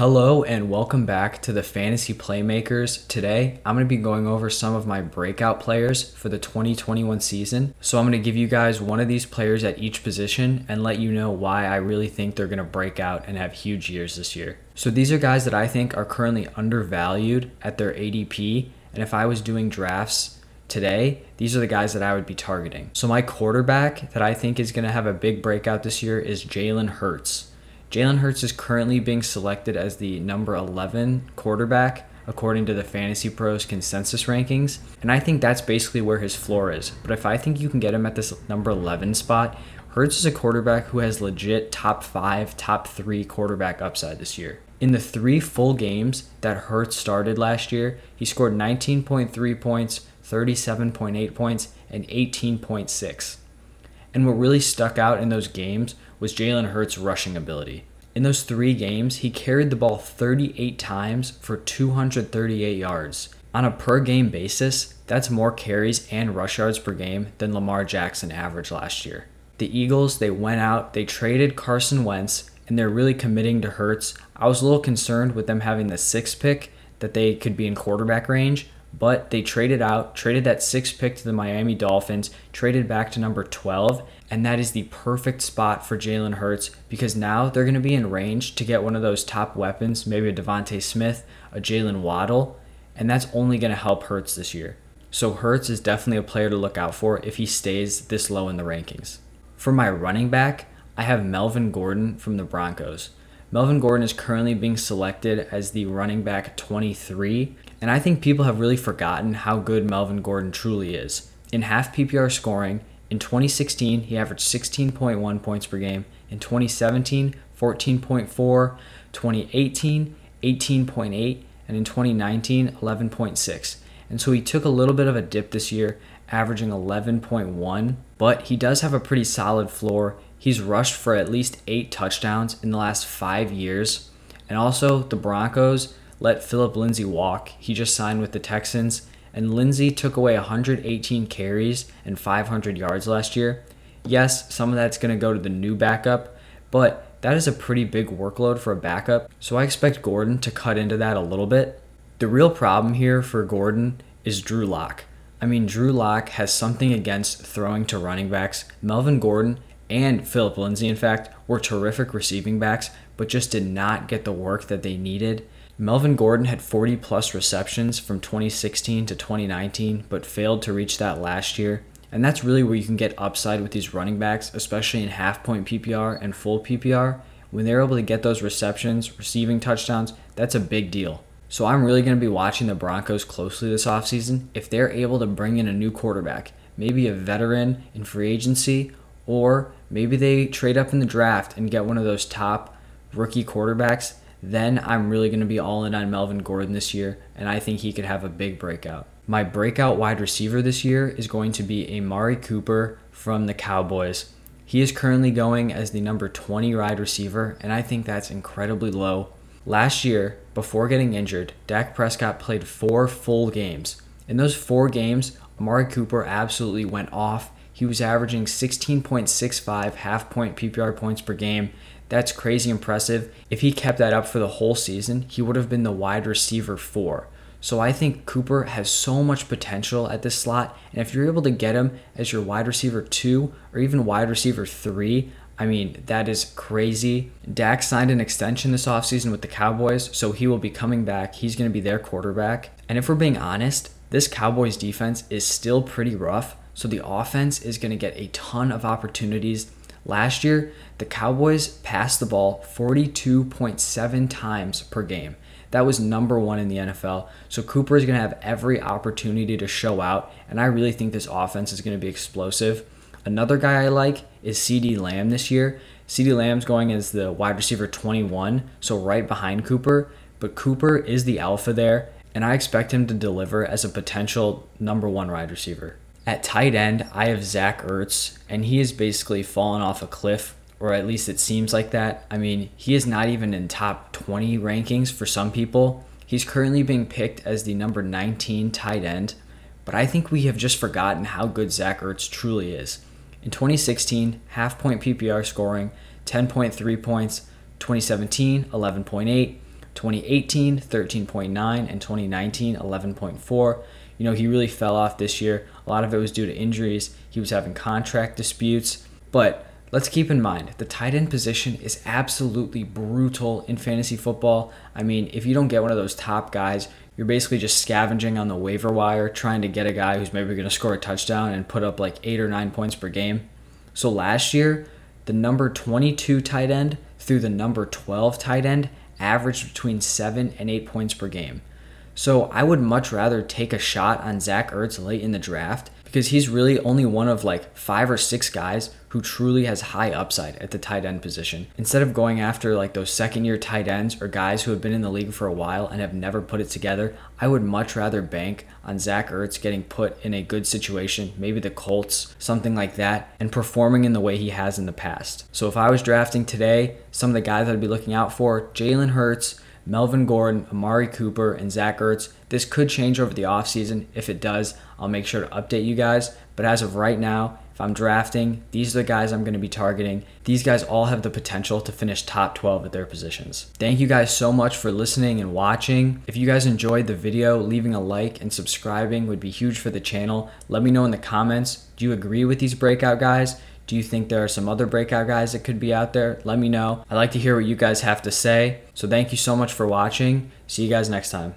Hello and welcome back to the Fantasy Playmakers. Today, I'm going to be going over some of my breakout players for the 2021 season. So, I'm going to give you guys one of these players at each position and let you know why I really think they're going to break out and have huge years this year. So, these are guys that I think are currently undervalued at their ADP. And if I was doing drafts today, these are the guys that I would be targeting. So, my quarterback that I think is going to have a big breakout this year is Jalen Hurts. Jalen Hurts is currently being selected as the number 11 quarterback according to the Fantasy Pros consensus rankings. And I think that's basically where his floor is. But if I think you can get him at this number 11 spot, Hurts is a quarterback who has legit top five, top three quarterback upside this year. In the three full games that Hurts started last year, he scored 19.3 points, 37.8 points, and 18.6. And what really stuck out in those games was Jalen Hurts' rushing ability. In those three games, he carried the ball 38 times for 238 yards. On a per game basis, that's more carries and rush yards per game than Lamar Jackson averaged last year. The Eagles, they went out, they traded Carson Wentz, and they're really committing to Hurts. I was a little concerned with them having the sixth pick that they could be in quarterback range, but they traded out, traded that sixth pick to the Miami Dolphins, traded back to number 12, and that is the perfect spot for Jalen Hurts because now they're going to be in range to get one of those top weapons, maybe a DeVonta Smith, a Jaylen Waddle, and that's only going to help Hurts this year. So Hurts is definitely a player to look out for if he stays this low in the rankings. For my running back, I have Melvin Gordon from the Broncos. Melvin Gordon is currently being selected as the running back 23, and I think people have really forgotten how good Melvin Gordon truly is. In half PPR scoring, in 2016, he averaged 16.1 points per game. In 2017, 14.4, 2018, 18.8, and in 2019, 11.6. And so he took a little bit of a dip this year, averaging 11.1, but he does have a pretty solid floor. He's rushed for at least eight touchdowns in the last five years. And also, the Broncos let Philip Lindsay walk. He just signed with the Texans, and Lindsay took away 118 carries and 500 yards last year. Yes, some of that's going to go to the new backup, but that is a pretty big workload for a backup, so I expect Gordon to cut into that a little bit. The real problem here for Gordon is Drew Lock. I mean, Drew Lock has something against throwing to running backs. Melvin Gordon and Philip Lindsay, in fact, were terrific receiving backs, but just did not get the work that they needed. Melvin Gordon had 40 plus receptions from 2016 to 2019, but failed to reach that last year. And that's really where you can get upside with these running backs, especially in half point PPR and full PPR. When they're able to get those receptions, receiving touchdowns, that's a big deal. So I'm really going to be watching the Broncos closely this offseason. If they're able to bring in a new quarterback, maybe a veteran in free agency, or maybe they trade up in the draft and get one of those top rookie quarterbacks, then I'm really going to be all in on Melvin Gordon this year, and I think he could have a big breakout. My breakout wide receiver this year is going to be Amari Cooper from the Cowboys. He is currently going as the number 20 wide receiver, and I think that's incredibly low. Last year, before getting injured, Dak Prescott played four full games. In those four games, Amari Cooper absolutely went off he was averaging 16.65 half point PPR points per game. That's crazy impressive. If he kept that up for the whole season, he would have been the wide receiver four. So I think Cooper has so much potential at this slot. And if you're able to get him as your wide receiver two or even wide receiver three, I mean, that is crazy. Dak signed an extension this offseason with the Cowboys, so he will be coming back. He's going to be their quarterback. And if we're being honest, this Cowboys defense is still pretty rough. So the offense is going to get a ton of opportunities. Last year, the Cowboys passed the ball 42.7 times per game. That was number one in the NFL. So Cooper is going to have every opportunity to show out, and I really think this offense is going to be explosive. Another guy I like is CeeDee Lamb this year. CeeDee Lamb's going as the wide receiver 21, so right behind Cooper, but Cooper is the alpha there, and I expect him to deliver as a potential number one wide receiver. At tight end, I have Zach Ertz, and he has basically fallen off a cliff, or at least it seems like that. I mean, he is not even in top 20 rankings for some people. He's currently being picked as the number 19 tight end, but I think we have just forgotten how good Zach Ertz truly is. In 2016, half point PPR scoring, 10.3 points, 2017, 11.8, 2018, 13.9, and 2019, 11.4. You know, he really fell off this year. A lot of it was due to injuries. He was having contract disputes. But let's keep in mind the tight end position is absolutely brutal in fantasy football. I mean, if you don't get one of those top guys, you're basically just scavenging on the waiver wire trying to get a guy who's maybe going to score a touchdown and put up like eight or nine points per game. So last year, the number 22 tight end through the number 12 tight end averaged between seven and eight points per game. So I would much rather take a shot on Zach Ertz late in the draft because he's really only one of like five or six guys who truly has high upside at the tight end position. Instead of going after like those second year tight ends or guys who have been in the league for a while and have never put it together, I would much rather bank on Zach Ertz getting put in a good situation, maybe the Colts, something like that, and performing in the way he has in the past. So if I was drafting today, some of the guys I'd be looking out for Jalen Hurts, Melvin Gordon, Amari Cooper, and Zach Ertz. This could change over the offseason. If it does, I'll make sure to update you guys. But as of right now, if I'm drafting, these are the guys I'm going to be targeting. These guys all have the potential to finish top 12 at their positions. Thank you guys so much for listening and watching. If you guys enjoyed the video, leaving a like and subscribing would be huge for the channel. Let me know in the comments. Do you agree with these breakout guys? Do you think there are some other breakout guys that could be out there? Let me know. I'd like to hear what you guys have to say. So thank you so much for watching. See you guys next time.